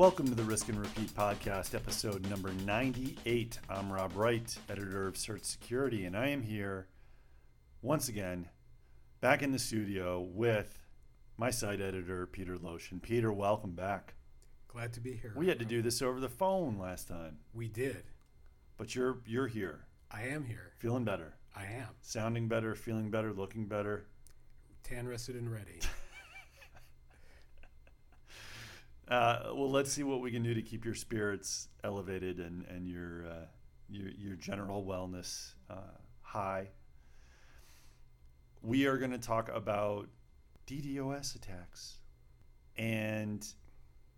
Welcome to the Risk and Repeat podcast, episode number 98. I'm Rob Wright, editor of Search Security, and I am here once again back in the studio with my site editor, Peter Loshin. Peter, welcome back. Glad to be here. We had to do this over the phone last time, We did. but you're you're here, I am here. feeling better, I am. sounding better, feeling better, looking better. Tan rested and ready. Uh, well, let's see what we can do to keep your spirits elevated and and your uh, your your general wellness uh, high. We are going to talk about DDoS attacks, and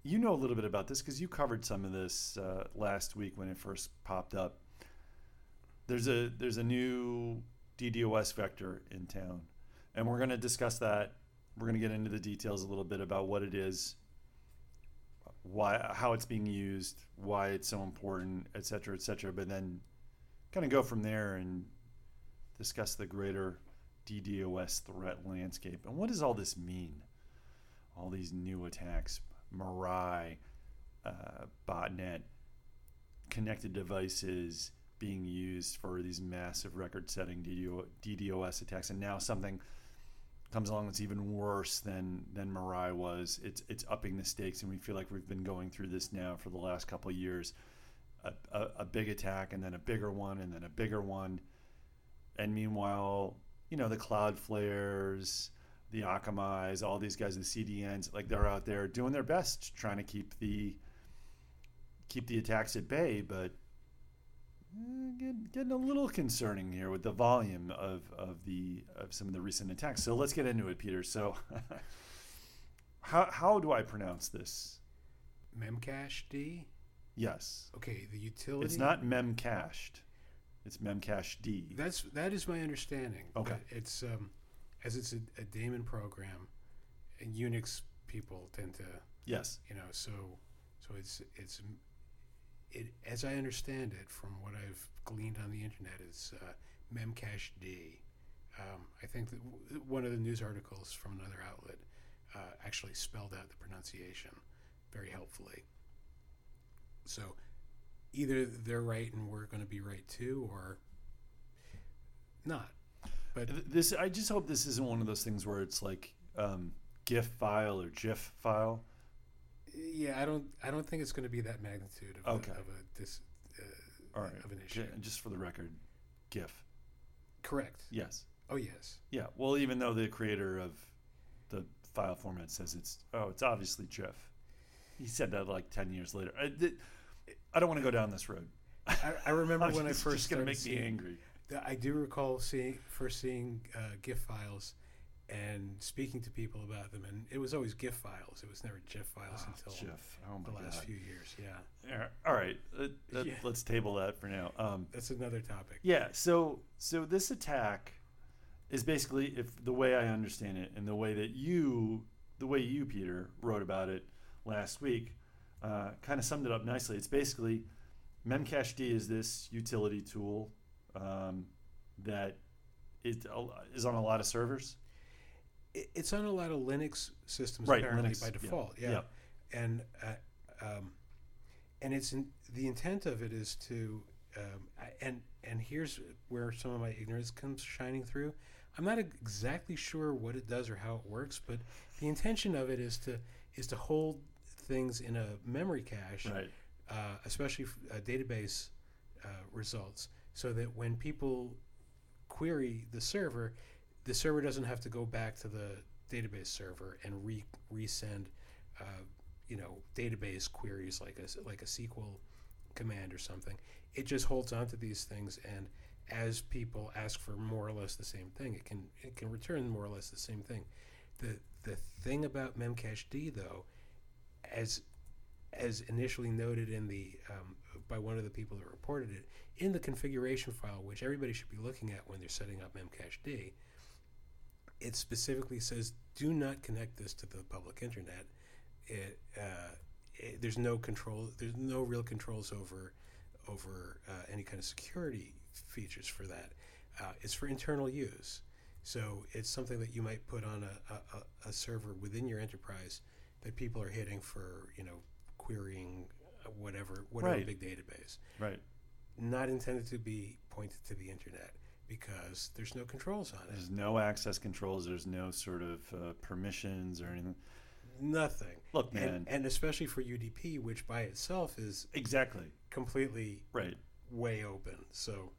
you know a little bit about this because you covered some of this uh, last week when it first popped up. There's a there's a new DDoS vector in town, and we're going to discuss that. We're going to get into the details a little bit about what it is why how it's being used, why it's so important, et cetera, et cetera. But then kind of go from there and discuss the greater DDoS threat landscape and what does all this mean? All these new attacks, Mirai, uh, botnet, connected devices being used for these massive record-setting DDoS attacks, and now something comes along that's even worse than than Mirai was. It's it's upping the stakes, and we feel like we've been going through this now for the last couple of years. A, a, a big attack, and then a bigger one, and then a bigger one, and meanwhile, you know the Cloudflares, the Akamai's, all these guys, the CDNs, like they're out there doing their best trying to keep the keep the attacks at bay, but getting a little concerning here with the volume of, of the of some of the recent attacks. So let's get into it, Peter. So how how do I pronounce this? Memcache D. Yes. Okay, the utility. It's not memcached. It's memcache D. That's that is my understanding. Okay. It's um, as it's a, a daemon program, and Unix people tend to Yes. you know so so it's it's it as I understand it from what I've gleaned on the internet is uh, Memcache D. Um, I think that w- one of the news articles from another outlet uh, actually spelled out the pronunciation very helpfully. So either they're right and we're going to be right too, or not. But This I just hope this isn't one of those things where it's like um, GIF file or GIF file. Yeah, I don't I don't think it's going to be that magnitude of, Okay. a, of a this uh, All right. of an issue. J- Just for the record, GIF. Correct. Yes. Oh yes. Yeah. Well, even though the creator of the file format says it's oh, it's obviously GIF. He said that like ten years later. I, th- I don't want to go down this road. I, I remember when I first just gonna make me angry. I do recall seeing first seeing uh, GIF files and speaking to people about them, and it was always GIF files. It was never GIF files Oh, until GIF. Oh the last god. few years. Yeah, Yeah, All right. Uh, that- Yeah. Let's table that for now. Um, that's another topic. Yeah, so so this attack is basically if the way I understand it and the way that you the way you Peter wrote about it last week uh, kind of summed it up nicely. It's basically Memcached is this utility tool um, that is, is on a lot of servers. It, it's on a lot of Linux systems Right, apparently Linux, by default. Yeah, yeah. and uh, um, and it's in, the intent of it is to um, I- and and here's where some of my ignorance comes shining through. I'm not exactly sure what it does or how it works, but the intention of it is to is to hold things in a memory cache, Right. uh, especially uh, database uh, results, so that when people query the server, the server doesn't have to go back to the database server and re resend, uh, you know, database queries like a like a SQL command or something. It just holds on to these things, and as people ask for more or less the same thing, it can it can return more or less the same thing. The the thing about Memcached though, as as initially noted in the um, by one of the people that reported it in the configuration file, which everybody should be looking at when they're setting up Memcached, it specifically says do not connect this to the public internet. It, uh, it there's no control. There's no real controls over over uh, any kind of security features for that. Uh, it's for internal use. So it's something that you might put on a, a, a- server within your enterprise that people are hitting for you know querying uh, whatever whatever Right. big database. Right. Not intended to be pointed to the internet because there's no controls on it. There's no access controls. There's no sort of uh, permissions or anything. Nothing. Look, man. And, and especially for UDP, which by itself is exactly. completely Right. way open. So,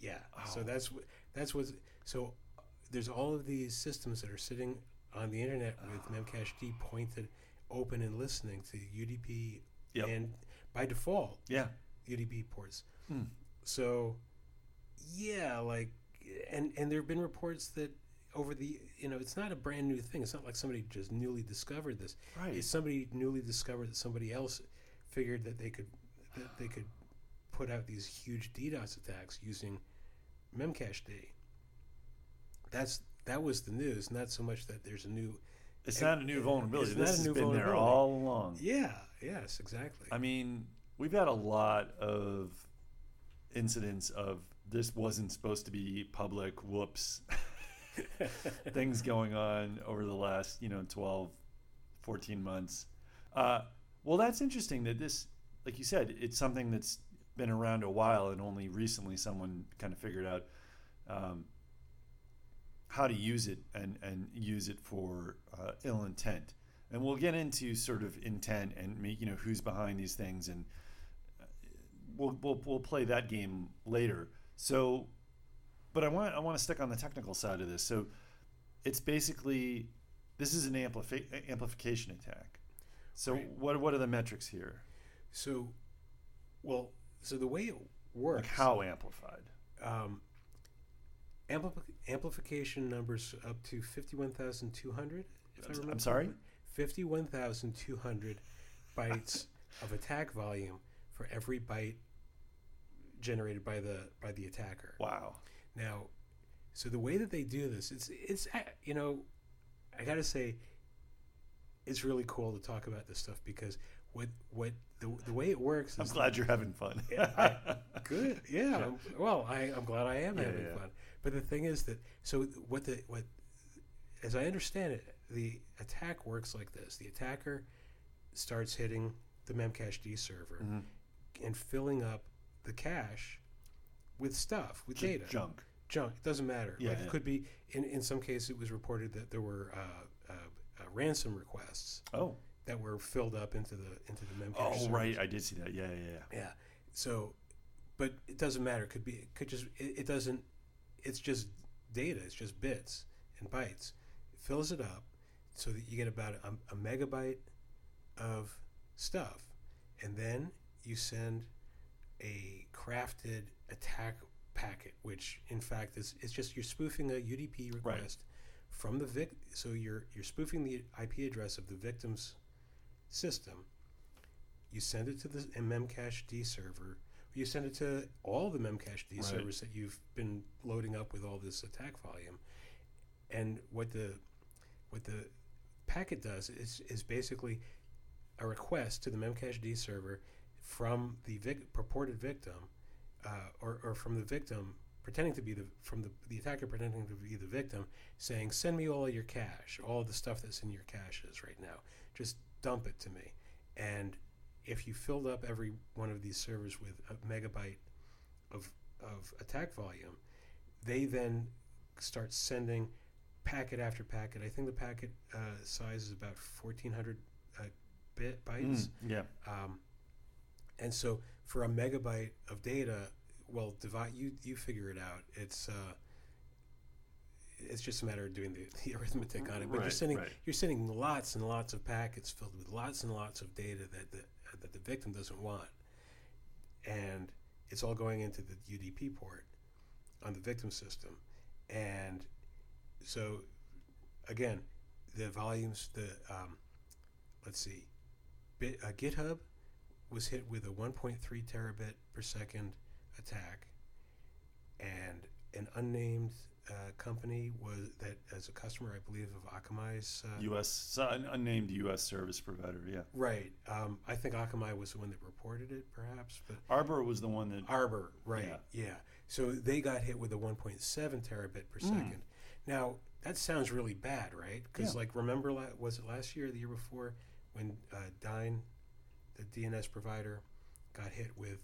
yeah. So Oh. that's wh- that's what. So there's all of these systems that are sitting on the internet with Memcached pointed, open, and listening to UDP, Yep. and by default Yeah. UDP ports. Hmm. So, yeah, like, and and there have been reports that over the you know it's not a brand new thing. It's not like somebody just newly discovered this. Right. It's somebody newly discovered that somebody else figured that they could that they could put out these huge DDoS attacks using Memcached. That's that was the news, not so much that there's a new. It's not a new vulnerability. It's this has been there all along. Yeah. Yes. Exactly. I mean, we've had a lot of incidents of this wasn't supposed to be public. Whoops. Things going on over the last, you know, 12, 14 months. Uh, well, that's interesting that this, like you said, it's something that's been around a while and only recently someone kind of figured out um, how to use it and, and use it for uh, ill intent. And we'll get into sort of intent and you know who's behind these things, and uh, we'll, we'll we'll play that game later. So, but I want I want to stick on the technical side of this. So, it's basically this is an amplifi- amplification attack. So, Right. what what are the metrics here? so, well, so the way it works. Like how amplified? um, ampli- amplification numbers up to 51,200. If I I'm s- remember I'm sorry? 51,200 bytes of attack volume for every byte generated by the by the attacker. Wow. Now, so the way that they do this, it's it's uh, you know, I gotta say, it's really cool to talk about this stuff because what what the, the way it works I'm glad you're having fun. I- good. Yeah. Yeah. Well, I, I'm glad I am Yeah, having yeah. fun. But the thing is that so what the what as I understand it, the attack works like this: the attacker starts hitting the Memcached server Mhm. and filling up the cache with stuff, with data, Junk. junk. It doesn't matter. Yeah, like yeah. it could be. In in some cases, it was reported that there were uh, uh, uh, ransom requests Oh. that were filled up into the into the Memcache. Oh, servers. right. I did see that. Yeah, yeah, yeah. Yeah. So, but it doesn't matter. It could be. It could just. It, it doesn't. It's just data. It's just bits and bytes. It fills it up so that you get about a, a megabyte of stuff, and then you send a crafted attack packet, which in fact is it's just you're spoofing a UDP request from the vic. So you're you're spoofing the IP address of the victim's system. You send it to the Memcached server. You send it to all the Memcached Right. servers that you've been loading up with all this attack volume. And what the what the packet does is is basically a request to the Memcached server from the vic- purported victim, uh, or, or from the victim pretending to be the from the the attacker pretending to be the victim, saying, "Send me all your cache, all the stuff that's in your caches right now. Just dump it to me." And if you filled up every one of these servers with a megabyte of of attack volume, they then start sending packet after packet. I think the packet uh, size is about fourteen hundred uh, bit bytes. Mm, yeah. Um, and so for a megabyte of data, well, divide you you figure it out. It's uh, it's just a matter of doing the, the arithmetic on it. But you're sending right. you're sending lots and lots of packets filled with lots and lots of data that the that the victim doesn't want, and it's all going into the UDP port on the victim system, and so again, the volumes the um, let's see, Bit, uh, GitHub was hit with a 1.3 terabit per second attack, and an unnamed uh, company was that as a customer, I believe, of Akamai's. Uh, U.S. an unnamed U.S. service provider. Yeah. right. Um, I think Akamai was the one that reported it, perhaps, but Arbor was the one that. Arbor, right? Yeah. Yeah. So they got hit with a 1.7 terabit per second. Now that sounds really bad, right? Because Yeah. like remember, la- was it last year or the year before when uh, Dyn the DNS provider got hit with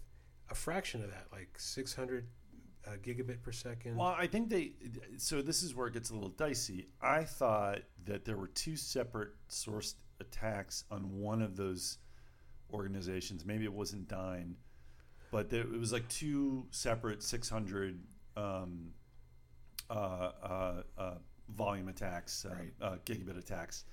a fraction of that, like 600 uh, gigabit per second. Well, I think they. So this is where it gets a little dicey. I thought that there were two separate sourced attacks on one of those organizations. Maybe it wasn't Dyn, but there, it was like two separate 600 um, uh, uh, uh, volume attacks, uh, Right. uh, gigabit attacks.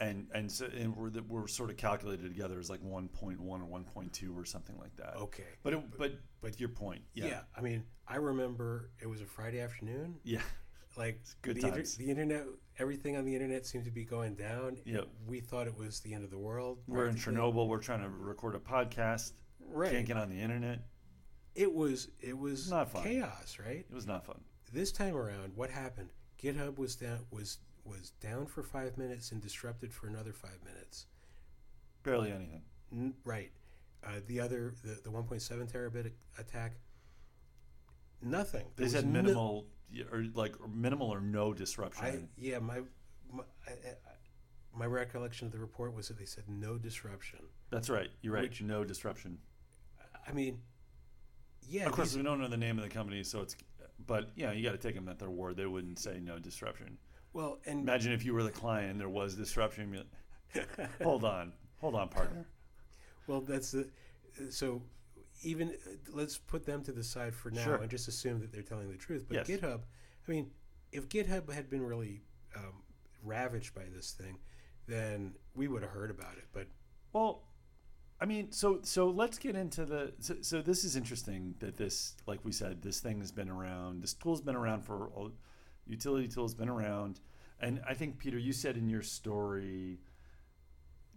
And and so and we're, the- we're sort of calculated together as like 1.1 or 1.2 or something like that. okay. But it, but but your point, Yeah. yeah, I mean, I remember it was a Friday afternoon. yeah, Like good the, inter- the internet, everything on the internet seemed to be going down. Yep. We thought it was the end of the world. We're in. Chernobyl. We're trying to record a podcast. Right. Can't get on the internet. It was it was Not fun. chaos, right? It was not fun. This time around, what happened? GitHub was down was was down for five minutes and disrupted for another five minutes. Barely anything. N- right. Uh, the other the, the 1.7 terabit a- attack. Nothing. They There said was no- minimal or like or minimal or no disruption. I yeah my my, I, I, my recollection of the report was that they said no disruption. That's right. You're right. Which- no disruption. I mean, yeah. of course, we don't know the name of the company, so it's. But yeah, you got to take them at their word. They wouldn't say no disruption. Well, and Imagine if you were the client, and there was disruption. you'd be like, Hold on, hold on, partner. well, that's the so even let's put them to the side for now Sure. and just assume that they're telling the truth. But Yes. GitHub, I mean, if GitHub had been really um, ravaged by this thing, then we would have heard about it. But Well, I mean, so so let's get into the. So, so this is interesting that this, like we said, this thing has been around. This tool's been around for utility tool's been around, and I think Peter, you said in your story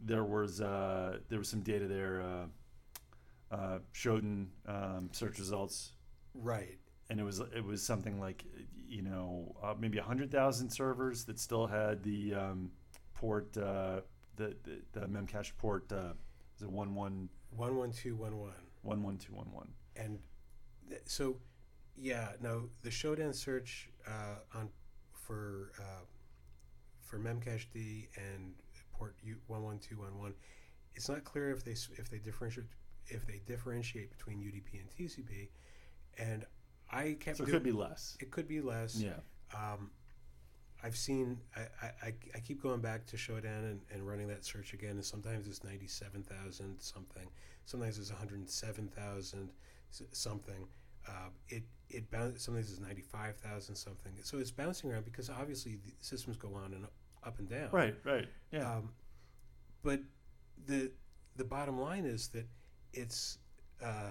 there was uh, there was some data there. Uh, uh, Shodan um, search results, right, and it was it was something like you know uh, maybe hundred thousand servers that still had the um, port uh, the, the the memcache port. Uh, is it one one one one two one one. one one two one one? and th- so yeah no the Shodan search uh, on for uh, for memcached and port 11211 it's not clear if they if they differentiate if they differentiate between UDP and TCP and I kept So it could be less. it could be less Yeah. um, I've seen I, I, I- keep going back to Shodan and, and running that search again and sometimes it's 97,000 something sometimes it's 107,000 s- something uh, it it bounce, sometimes it's 95,000 something so it's bouncing around because obviously the systems go on and up and down Right. Right. Yeah. um, but the the bottom line is that it's uh,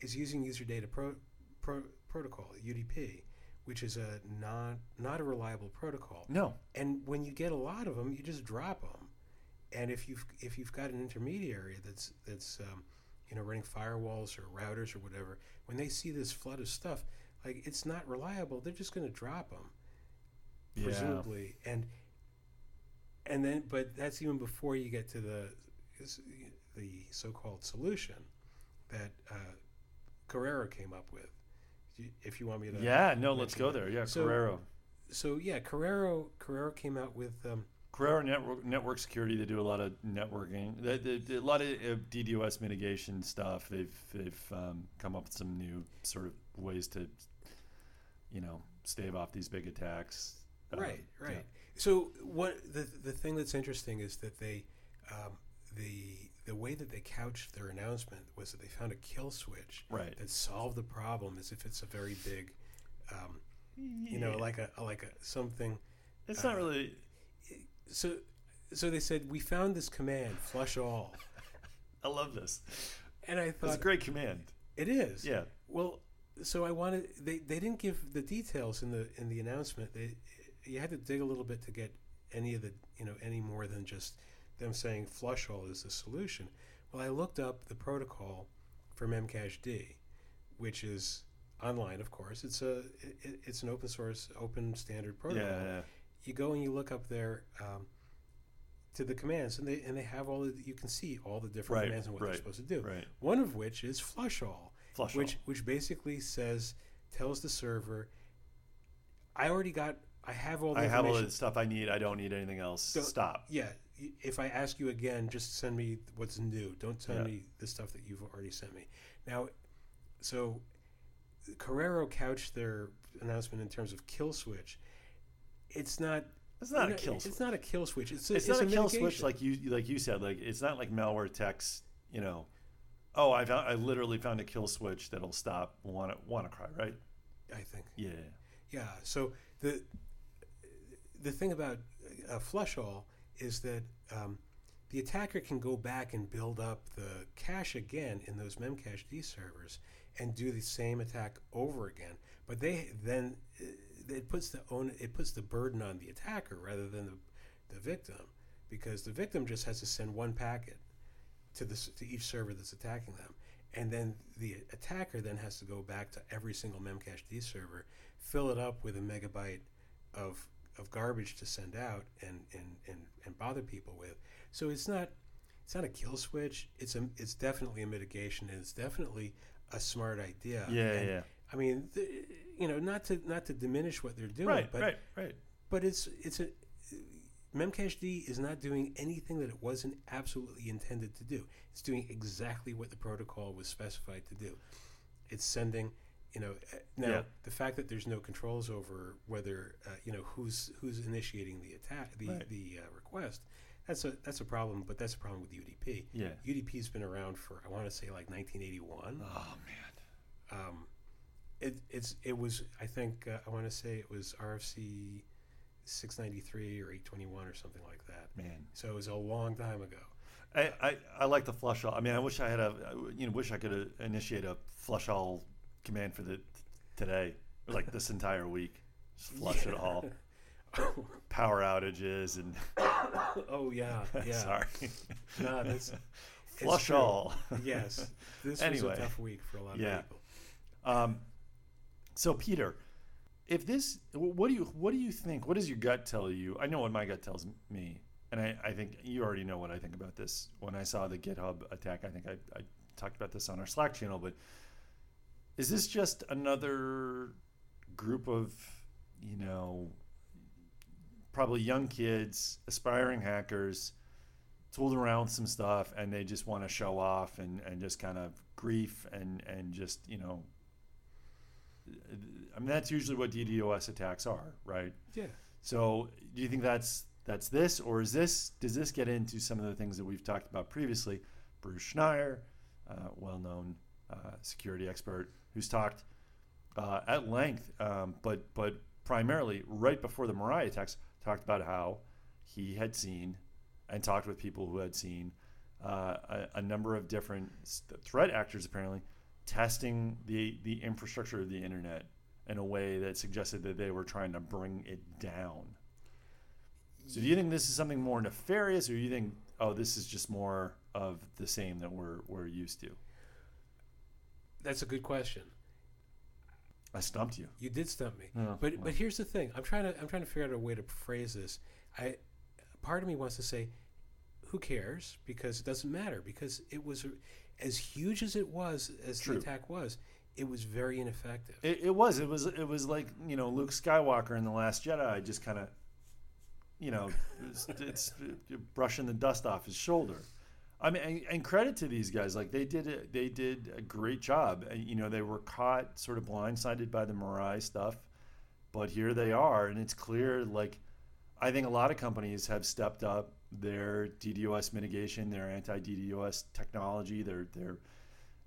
is using user data pro, pro, protocol UDP, which is a non not a reliable protocol. no. And when you get a lot of them, you just drop them. And if you've if you've got an intermediary that's that's um, you know running firewalls or routers or whatever, when they see this flood of stuff, like it's not reliable, they're just going to drop them Yeah. presumably and and then but that's even before you get to the the so-called solution that uh, Corero came up with if you want me to Yeah. No. Let's go that. there. Yeah. So- Corero. so yeah Corero Corero came out with um, Corero network network security. They do a lot of networking. They, they, they- a lot of uh, DDoS mitigation stuff. They've they've um, come up with some new sort of ways to, you know, stave off these big attacks. Uh, right yeah. right so what the the thing that's interesting is that they um, the the way that they couched their announcement was that they found a kill switch Right. that solved the problem as if it's a very big um, you know like a like a something it's not uh, really. So so they said we found this command flush all I love this. and i thought It's a great command. it is Yeah. well so i wanted they, they didn't give the details in the in the announcement they you had to dig a little bit to get any of the you know any more than just them saying flush all is the solution well i looked up the protocol for memcached which is online of course it's a it, it's an open source open standard Yeah. protocol yeah. You go and you look up there um, to the commands, and they and they have all the, you can see all the different Right, commands and what right, they're supposed to do. Right. One of which is flush all, Flush which all. which basically says tells the server, I already got, I have all the I have all the stuff I need. I don't need anything else. Don't- Stop. Yeah, if I ask you again, just send me what's new. Don't send Yeah. me the stuff that you've already sent me. Now, so Corero couched their announcement in terms of kill switch. It's not. It's not you a know, kill It's not a kill switch. It's, a, It's, not a kill switch like you like you said. Like it's not like malware text. You know, oh, I found I literally found a kill switch that'll stop want WannaCry. right? I think. Yeah. Yeah. So the the thing about uh, flush all is that um, the attacker can go back and build up the cache again in those memcached D servers and do the same attack over again. But they then uh, it puts the own it puts the burden on the attacker rather than the, the victim because the victim just has to send one packet to this to each server that's attacking them. And then the attacker then has to go back to every single memcached server, fill it up with a megabyte of of garbage to send out and, and, and, and bother people with. So it's not it's not a kill switch. It's a it's definitely a mitigation and it's definitely a smart idea. Yeah, And, yeah. I mean, th- you know, not to not to diminish what they're doing, Right, but right, right. but it's it's a Memcached is not doing anything that it wasn't absolutely intended to do. It's doing exactly what the protocol was specified to do. It's sending, you know, uh, now Yeah. the fact that there's no controls over whether uh, you know who's who's initiating the attack, the Right. the uh, request. That's a that's a problem, but that's a problem with UDP. Yeah. UDP's been around for I want to say like 1981. Oh man. Um, it it's it was I think uh, I want to say it was RFC 693 or 821 or something like that. Man. So it was a long time ago. I, I, I like the flush all. I mean, I wish I had a, you know, wish I could uh, initiate a flush all command for the today, like this entire week. Just flush it all. Power outages and oh yeah, yeah. sorry, No, that's flush all. yes. This Anyway. was a tough week for a lot Yeah. of people. Um, so Peter, if this, what do you, what do you think? What does your gut tell you? I know what my gut tells me, and I, I think you already know what I think about this. When I saw the GitHub attack, I think I, I talked about this on our Slack channel. But is this just another group of, you know, probably young kids, aspiring hackers, tooling around some stuff, and they just want to show off and, and just kind of grief and and just you know I mean that's usually what DDoS attacks are, right? Yeah. So do you think that's that's this, or is this does this get into some of the things that we've talked about previously? Bruce Schneier, uh, well-known uh, security expert, who's talked uh, at length, um, but but primarily right before the Mirai attacks, talked about how he had seen and talked with people who had seen uh, a, a number of different threat actors apparently testing the the infrastructure of the internet in a way that suggested that they were trying to bring it down. So do you think this is something more nefarious, or do you think, oh, this is just more of the same that we're we're used to? That's a good question. I stumped you. You did stump me. Oh, But well. but here's the thing. I'm trying to I'm trying to figure out a way to phrase this. I part of me wants to say, who cares? Because it doesn't matter. Because it was as huge as it was as True. the attack was. It was very ineffective. It, it was. It was. It was like you know Luke Skywalker in the Last Jedi, just kind of, you know, it's, it's brushing the dust off his shoulder. I mean, and, and credit to these guys. Like they did. A, they did a great job. And, you know, they were caught sort of blindsided by the Mirai stuff, but here they are, and it's clear. Like, I think a lot of companies have stepped up their DDoS mitigation, their anti-DDoS technology, their their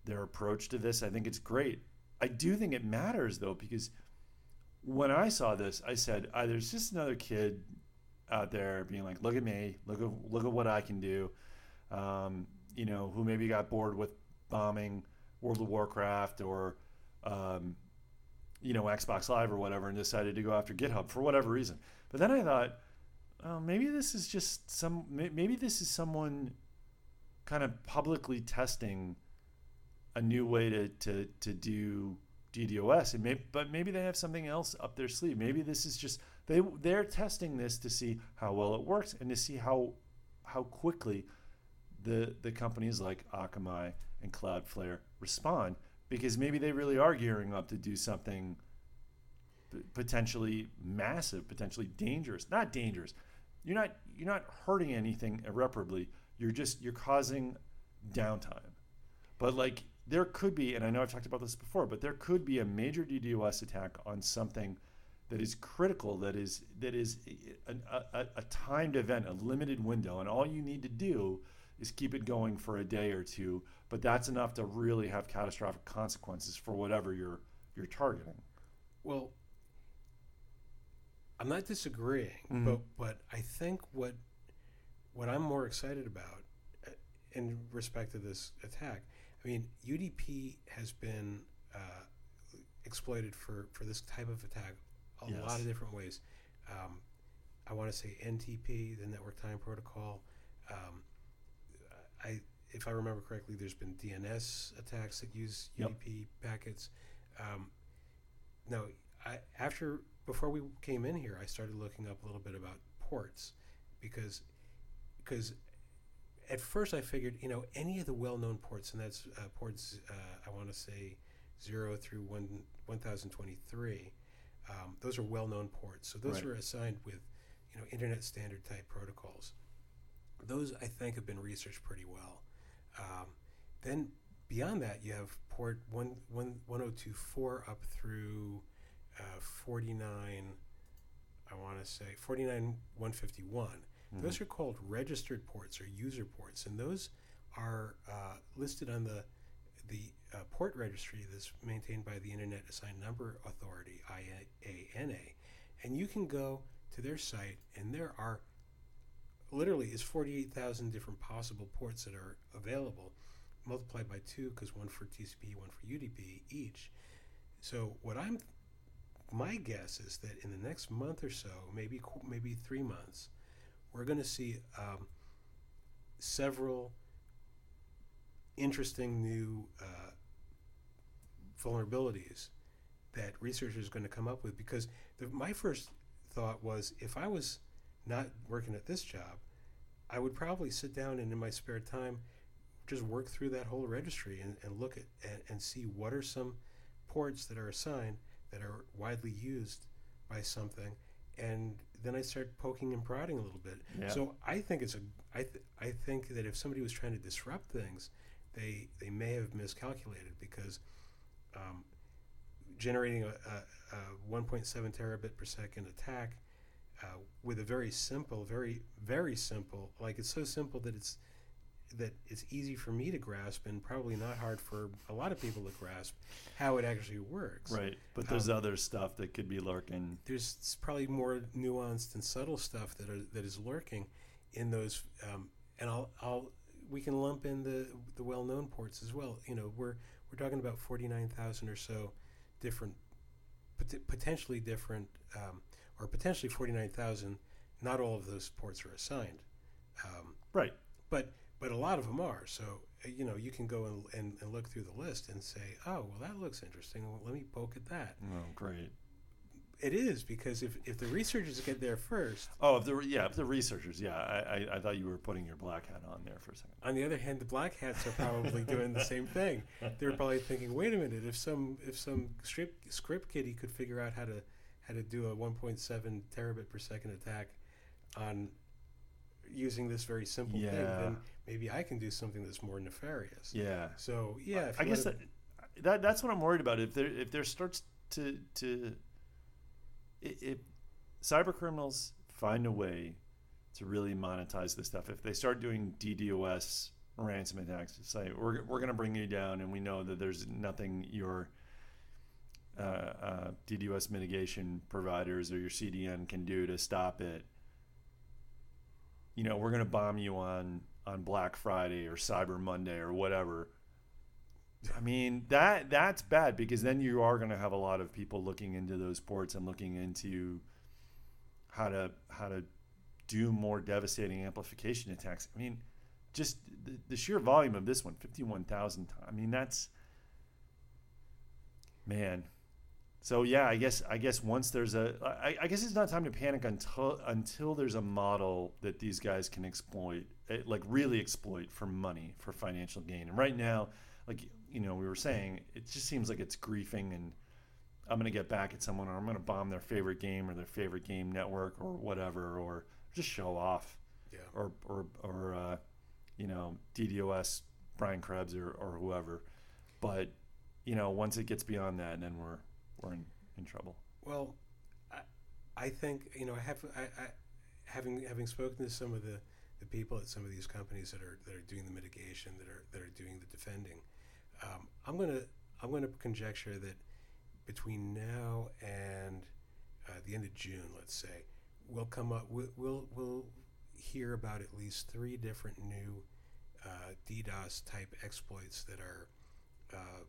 their approach to this. I think it's great. I do think it matters though because when I saw this, I said, ah, "There's just another kid out there being like, look at me, look at look at what I can do." Um, you know, who maybe got bored with bombing World of Warcraft or um, you know Xbox Live or whatever, and decided to go after GitHub for whatever reason. But then I thought, oh, maybe this is just some. Maybe this is someone kind of publicly testing a new way to, to, to do DDoS, and maybe, but maybe they have something else up their sleeve. Maybe this is just they they're testing this to see how well it works and to see how how quickly the the companies like Akamai and Cloudflare respond because maybe they really are gearing up to do something potentially massive, potentially dangerous. Not dangerous, you're not you're not hurting anything irreparably. You're just you're causing downtime. But like there could be, and I know I've talked about this before, but there could be a major DDoS attack on something that is critical, that is that is a, a, a timed event, a limited window, and all you need to do is keep it going for a day or two. But that's enough to really have catastrophic consequences for whatever you're you're targeting. Well, I'm not disagreeing, Mhm. but but I think what what I'm more excited about uh, in respect to this attack, I mean, UDP has been uh, exploited for for this type of attack a Yes. lot of different ways. Um, I want to say NTP, the Network Time Protocol. Um, I, if I remember correctly, there's been DNS attacks that use Yep. UDP packets. Um, no, I, after before we came in here, I started looking up a little bit about ports because because at first I figured you know any of the well-known ports, and that's uh, ports uh, I want to say zero through one one thousand twenty-three. Um, those are well-known ports, so those Right. are assigned with you know internet standard type protocols. Those I think have been researched pretty well. Um, then beyond that, you have port one one one zero two four up through uh, forty nine. I want to say forty nine one fifty one. Those are called registered ports or user ports, and those are uh, listed on the the uh, port registry that's maintained by the Internet Assigned Number Authority (IANA), and you can go to their site, and there are literally is forty eight thousand different possible ports that are available, multiplied by two because one for TCP, one for UDP each. So what I'm my guess is that in the next month or so, maybe maybe three months, we're going to see um, several interesting new uh, vulnerabilities that researchers are going to come up with. Because the, my first thought was, if I was not working at this job, I would probably sit down and in my spare time just work through that whole registry and, and look at and, and see what are some ports that are assigned that are widely used by something and then I start poking and prodding a little bit. Yeah. So I think it's a I th- I think that if somebody was trying to disrupt things, they they may have miscalculated because um, generating a, a, a 1.7 terabit per second attack uh, with a very simple, very very simple, like it's so simple that it's that it's easy for me to grasp and probably not hard for a lot of people to grasp how it actually works. Right, but there's Um, other stuff that could be lurking. there's probably more nuanced and subtle stuff that are that is lurking in those um, and I'll I'll we can lump in the the well-known ports as well you know we're we're talking about 49,000 or so different pot- potentially different um, or potentially 49,000 not all of those ports are assigned um, Right. but but a lot of them are so uh, you know you can go and, and, and look through the list and say oh well that looks interesting well, let me poke at that Oh, great. it is because if, if the researchers get there first, Oh, if the yeah, if the researchers, yeah, I, I, I thought you were putting your black hat on there for a second. on the other hand, the black hats are probably doing the same thing. They're probably thinking, wait a minute, if some if some script script kiddie could figure out how to how to do a 1.7 terabit per second attack on using this very simple thing, then maybe I can do something that's more nefarious. Yeah, So yeah, if I guess that, that that's what I'm worried about. If there if there starts to to if cyber criminals find a way to really monetize this stuff, if they start doing DDoS ransom attacks, say like we're we're gonna bring you down, and we know that there's nothing your uh, uh, DDoS mitigation providers or your CDN can do to stop it. You know, we're gonna bomb you on on Black Friday or Cyber Monday or whatever. I mean that that's bad because then you are going to have a lot of people looking into those ports and looking into how to how to do more devastating amplification attacks. I mean, just the, the sheer volume of this one, fifty-one thousand. I mean, that's man. So yeah, I guess I guess once there's a, I, I guess it's not time to panic until until there's a model that these guys can exploit, like really exploit for money for financial gain. And right now, like you know, we were saying, it just seems like it's griefing and I'm going to get back at someone or I'm going to bomb their favorite game or their favorite game network or whatever or just show off, Yeah. or or or uh, you know DDoS Brian Krebs or, or whoever. But you know, once it gets beyond that, then we're we're in, in trouble. Well, I, I think you know I have I, I having having spoken to some of the, the people at some of these companies that are that are doing the mitigation that are that are doing the defending. Um, I'm gonna I'm gonna conjecture that between now and uh, the end of June, let's say, we'll come up we'll we'll, we'll hear about at least three different new uh, DDoS type exploits that are uh,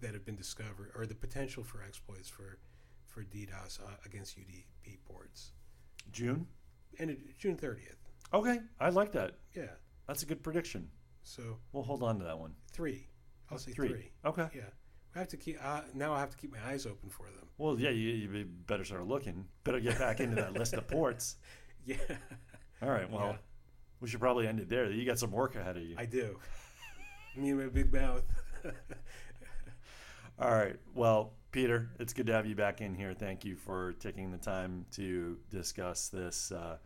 that have been discovered, or the potential for exploits for for DDoS uh, against UDP ports. June. And June 30th. Okay, I like that. Yeah. That's a good prediction. So We'll hold on to that one. three. I'll say Three. three. Okay. Yeah. I have to keep uh, now. I have to keep my eyes open for them. Well, yeah, you, you better start looking. Better get back into that list of ports. Yeah, All right. Well, Yeah. we should probably end it there. You got some work ahead of you. I do. Me and my big mouth. All right. Well, Peter, it's good to have you back in here. Thank you for taking the time to discuss this uh,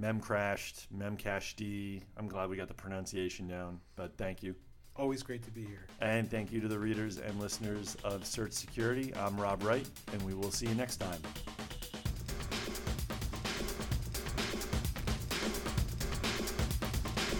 memcached, memcached. I'm glad we got the pronunciation down, but thank you. Always great to be here. And thank you to the readers and listeners of Search Security. I'm Rob Wright, and we will see you next time.